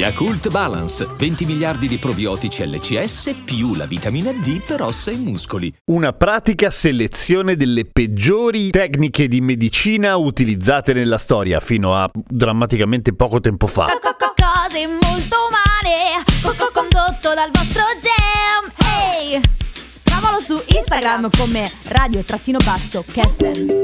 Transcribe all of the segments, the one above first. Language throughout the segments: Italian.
Yakult Balance, 20 miliardi di probiotici LCS più la vitamina D per ossa e muscoli. Una pratica selezione delle peggiori tecniche di medicina utilizzate nella storia fino a drammaticamente poco tempo fa. Cose molto umane, condotto dal vostro gem. Ehi! Trovalo su Instagram come radio-kesten.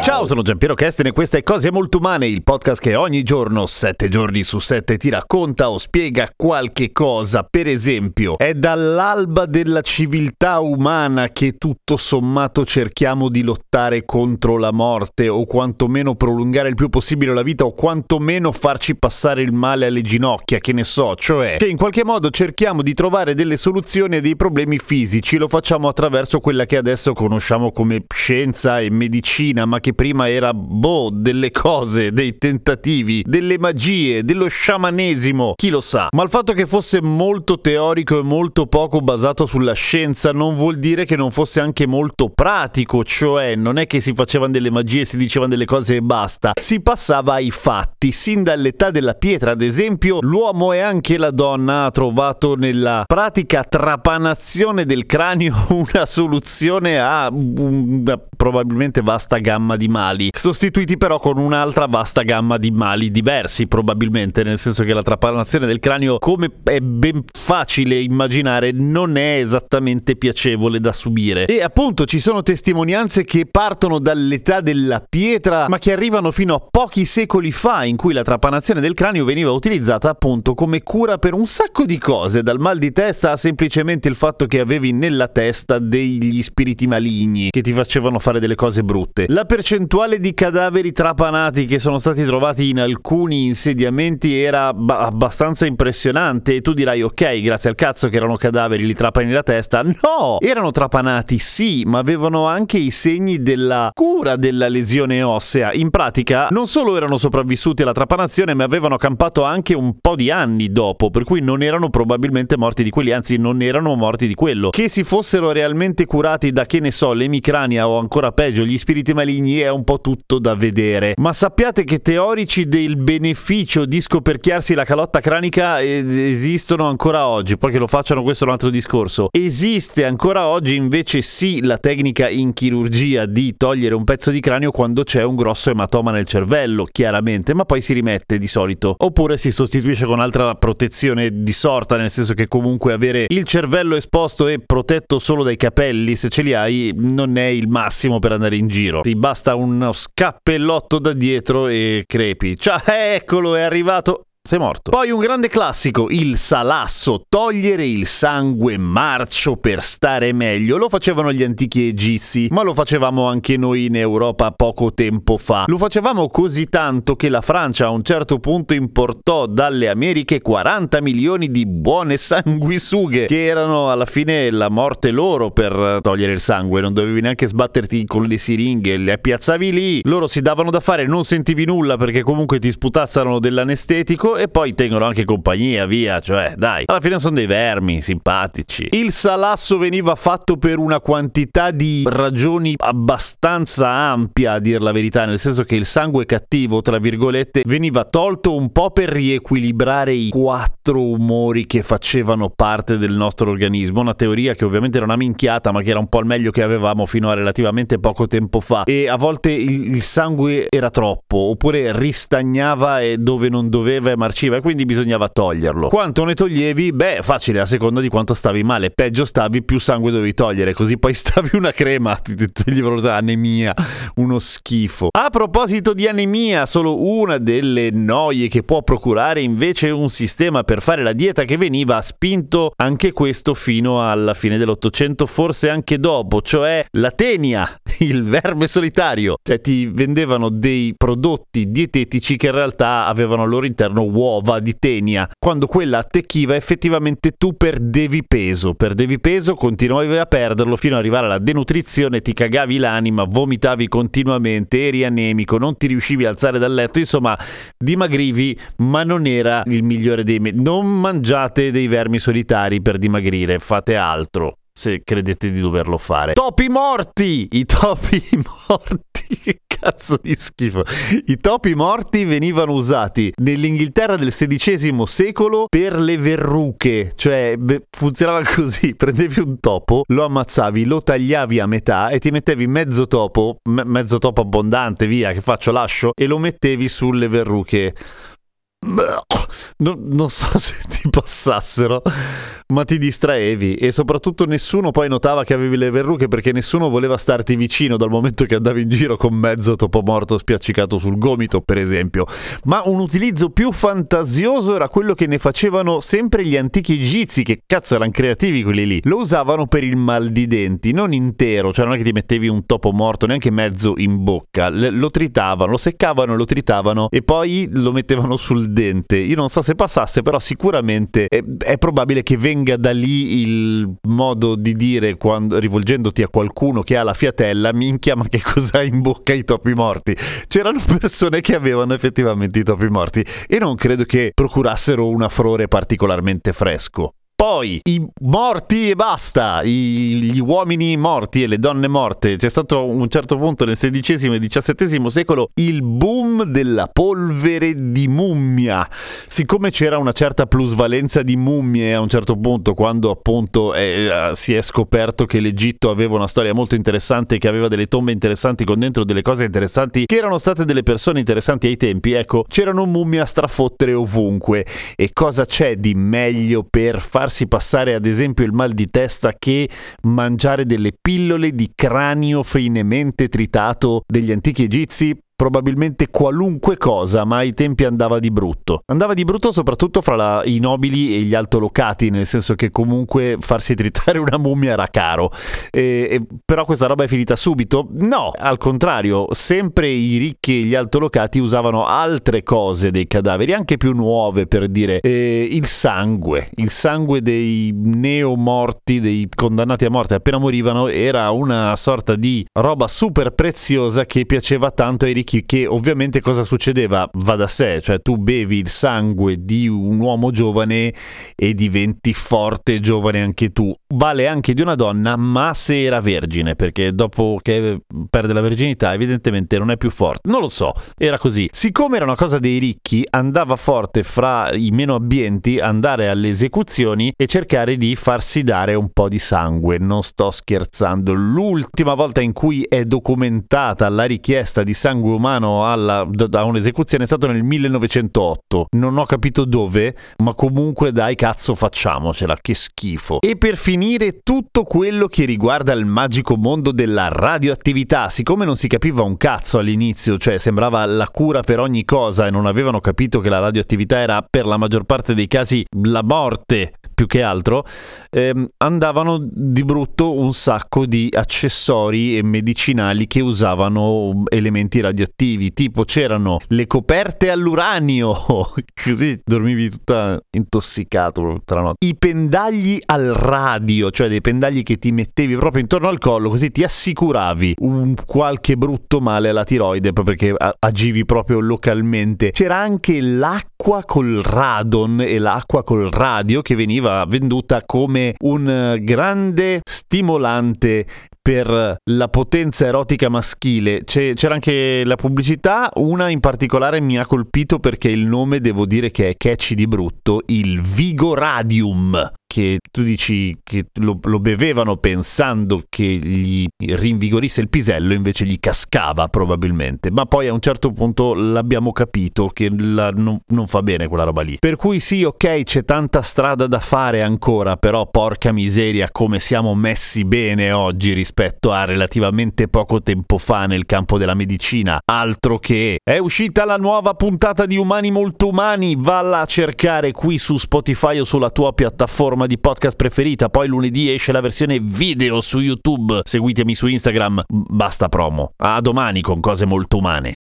Ciao, sono Giampiero Kesten e questa è Cose Molto Umane, il podcast che ogni giorno, sette giorni su sette, ti racconta o spiega qualche cosa. Per esempio, è dall'alba della civiltà umana che tutto sommato cerchiamo di lottare contro la morte o quantomeno prolungare il più possibile la vita o quantomeno farci passare il male alle ginocchia, che ne so, cioè che in qualche modo cerchiamo di trovare delle soluzioni a dei problemi fisici, lo facciamo attraverso quella che adesso conosciamo come scienza e medicina, ma che prima era, boh, delle cose, dei tentativi, delle magie, dello sciamanesimo, chi lo sa. Ma il fatto che fosse molto teorico e molto poco basato sulla scienza non vuol dire che non fosse anche molto pratico, cioè non è che si facevano delle magie, si dicevano delle cose e basta, si passava ai fatti. Sin dall'età della pietra, ad esempio, l'uomo e anche la donna ha trovato nella pratica trapanazione del cranio una soluzione a una probabilmente vasta gamma di mali, sostituiti però con un'altra vasta gamma di mali diversi probabilmente, nel senso che la trapanazione del cranio, come è ben facile immaginare, non è esattamente piacevole da subire. E appunto ci sono testimonianze che partono dall'età della pietra, ma che arrivano fino a pochi secoli fa, in cui la trapanazione del cranio veniva utilizzata appunto come cura per un sacco di cose, dal mal di testa a semplicemente il fatto che avevi nella testa degli spiriti maligni che ti facevano fare delle cose brutte. La percentuale di cadaveri trapanati che sono stati trovati in alcuni insediamenti era ba- abbastanza impressionante e tu dirai ok, grazie al cazzo che erano cadaveri, li trapani la testa. No! Erano trapanati sì, ma avevano anche i segni della cura della lesione ossea. In pratica non solo erano sopravvissuti alla trapanazione, ma avevano campato anche un po' di anni dopo, per cui non erano probabilmente morti di quelli, anzi non erano morti di quello. Che si fossero realmente curati da che ne so, l'emicrania o ancora peggio gli spiriti maligni è un po' tutto da vedere. Ma sappiate che teorici del beneficio di scoperchiarsi la calotta cranica esistono ancora oggi, poi che lo facciano questo è un altro discorso. Esiste ancora oggi invece sì la tecnica in chirurgia di togliere un pezzo di cranio quando c'è un grosso ematoma nel cervello, chiaramente, ma poi si rimette di solito. Oppure si sostituisce con altra protezione di sorta, nel senso che comunque avere il cervello esposto e protetto solo dai capelli, se ce li hai, non è il massimo per andare in giro. Ti basta uno scappellotto da dietro e crepi. Ciao, eccolo, è arrivato sei morto. Poi un grande classico, il salasso, togliere il sangue marcio per stare meglio. Lo facevano gli antichi egizi, ma lo facevamo anche noi in Europa poco tempo fa. Lo facevamo così tanto che la Francia a un certo punto importò dalle Americhe 40 milioni di buone sanguisughe, che erano alla fine la morte loro per togliere il sangue. Non dovevi neanche sbatterti con le siringhe, le piazzavi lì, loro si davano da fare, non sentivi nulla perché comunque ti sputazzano dell'anestetico e poi tengono anche compagnia, via, cioè dai, alla fine sono dei vermi simpatici. Il salasso veniva fatto per una quantità di ragioni abbastanza ampia, a dir la verità, nel senso che il sangue cattivo, tra virgolette, veniva tolto un po' per riequilibrare i quattro umori che facevano parte del nostro organismo, una teoria che ovviamente era una minchiata, ma che era un po' il meglio che avevamo fino a relativamente poco tempo fa. E a volte il, sangue era troppo, oppure ristagnava e dove non doveva marciva e quindi bisognava toglierlo. Quanto ne toglievi? Beh, facile, a seconda di quanto stavi male. Peggio stavi, più sangue dovevi togliere, così poi stavi una crema, ti toglievano anemia, uno schifo. A proposito di anemia, solo una delle noie che può procurare invece un sistema per fare la dieta che veniva spinto anche questo fino alla fine dell'Ottocento, forse anche dopo, cioè la tenia, il verme solitario. Cioè ti vendevano dei prodotti dietetici che in realtà avevano al loro interno uova di tenia. Quando quella attecchiva effettivamente tu perdevi peso, perdevi peso, continuavi a perderlo fino ad arrivare alla denutrizione, ti cagavi l'anima, vomitavi continuamente, eri anemico, non ti riuscivi a alzare dal letto, insomma dimagrivi ma non era il migliore dei me- non mangiate dei vermi solitari per dimagrire fate altro se credete di doverlo fare topi morti i topi morti che cazzo di schifo. I topi morti venivano usati nell'Inghilterra del XVI secolo per le verruche. Cioè funzionava così. Prendevi un topo lo ammazzavi lo tagliavi a metà e ti mettevi mezzo topo me- mezzo topo abbondante via che faccio lascio e lo mettevi sulle verruche non, non, so se ti passassero, ma ti distraevi e soprattutto nessuno poi notava che avevi le verruche perché nessuno voleva starti vicino dal momento che andavi in giro con mezzo topo morto spiaccicato sul gomito, per esempio. Ma un utilizzo più fantasioso era quello che ne facevano sempre gli antichi egizi, che cazzo erano creativi quelli lì. Lo usavano per il mal di denti, non intero, cioè non è che ti mettevi un topo morto neanche mezzo in bocca, lo tritavano, lo seccavano, lo tritavano e poi lo mettevano sul dente. Io non so se passasse, però sicuramente è, è probabile che venga da lì il modo di dire quando, rivolgendoti a qualcuno che ha la fiatella, minchia, ma che cos'hai in bocca i topi morti? C'erano persone che avevano effettivamente i topi morti e non credo che procurassero un afrore particolarmente fresco. Poi i morti e basta, I, gli uomini morti e le donne morte. C'è stato un certo punto nel XVI e XVII secolo il boom della polvere di mummia. Siccome c'era una certa plusvalenza di mummie a un certo punto, quando appunto eh, si è scoperto che l'Egitto aveva una storia molto interessante, che aveva delle tombe interessanti con dentro delle cose interessanti, che erano state delle persone interessanti ai tempi, ecco, c'erano mummie a strafottere ovunque. E cosa c'è di meglio per far farsi passare ad esempio il mal di testa che mangiare delle pillole di cranio finemente tritato degli antichi egizi probabilmente qualunque cosa, ma ai tempi andava di brutto. Andava di brutto soprattutto fra la, i nobili e gli altolocati, nel senso che comunque farsi tritare una mummia era caro. E, e, però questa roba è finita subito? No, al contrario, sempre i ricchi e gli altolocati usavano altre cose dei cadaveri, anche più nuove per dire eh, il sangue, il sangue dei neomorti, dei condannati a morte appena morivano, era una sorta di roba super preziosa che piaceva tanto ai ricchi vecchi che ovviamente cosa succedeva? Va da sé, cioè tu bevi il sangue di un uomo giovane e diventi forte e giovane anche tu. Vale anche di una donna, ma se era vergine, perché dopo che perde la verginità evidentemente non è più forte. Non lo so, era così. Siccome era una cosa dei ricchi, andava forte fra i meno abbienti andare alle esecuzioni e cercare di farsi dare un po' di sangue. Non sto scherzando. L'ultima volta in cui è documentata la richiesta di sangue umano alla, da un'esecuzione è stato nel 1908. Non ho capito dove, ma comunque dai cazzo facciamocela, che schifo. E per finire tutto quello che riguarda il magico mondo della radioattività, siccome non si capiva un cazzo all'inizio, cioè sembrava la cura per ogni cosa e non avevano capito che la radioattività era per la maggior parte dei casi la morte più che altro, ehm, andavano di brutto un sacco di accessori e medicinali che usavano elementi radioattivi, tipo c'erano le coperte all'uranio, così dormivi tutta intossicato tutta la notte, i pendagli al radio, cioè dei pendagli che ti mettevi proprio intorno al collo, così ti assicuravi un qualche brutto male alla tiroide, proprio perché agivi proprio localmente. C'era anche l'acqua col radon e l'acqua col radio che veniva veniva venduta come un eh, grande stimolante per la potenza erotica maschile. C'è, c'era anche la pubblicità, una in particolare mi ha colpito perché il nome devo dire che è catchy di brutto, il Vigoradium che tu dici che lo, lo, bevevano pensando che gli rinvigorisse il pisello, invece gli cascava probabilmente. Ma poi a un certo punto l'abbiamo capito che la, non, non, fa bene quella roba lì. Per cui sì, ok, c'è tanta strada da fare ancora, però porca miseria come siamo messi bene oggi rispetto a relativamente poco tempo fa nel campo della medicina. Altro che è uscita la nuova puntata di Umani Molto Umani, valla a cercare qui su Spotify o sulla tua piattaforma piattaforma di podcast preferita. Poi lunedì esce la versione video su YouTube. Seguitemi su Instagram. Basta promo. A domani con cose molto umane.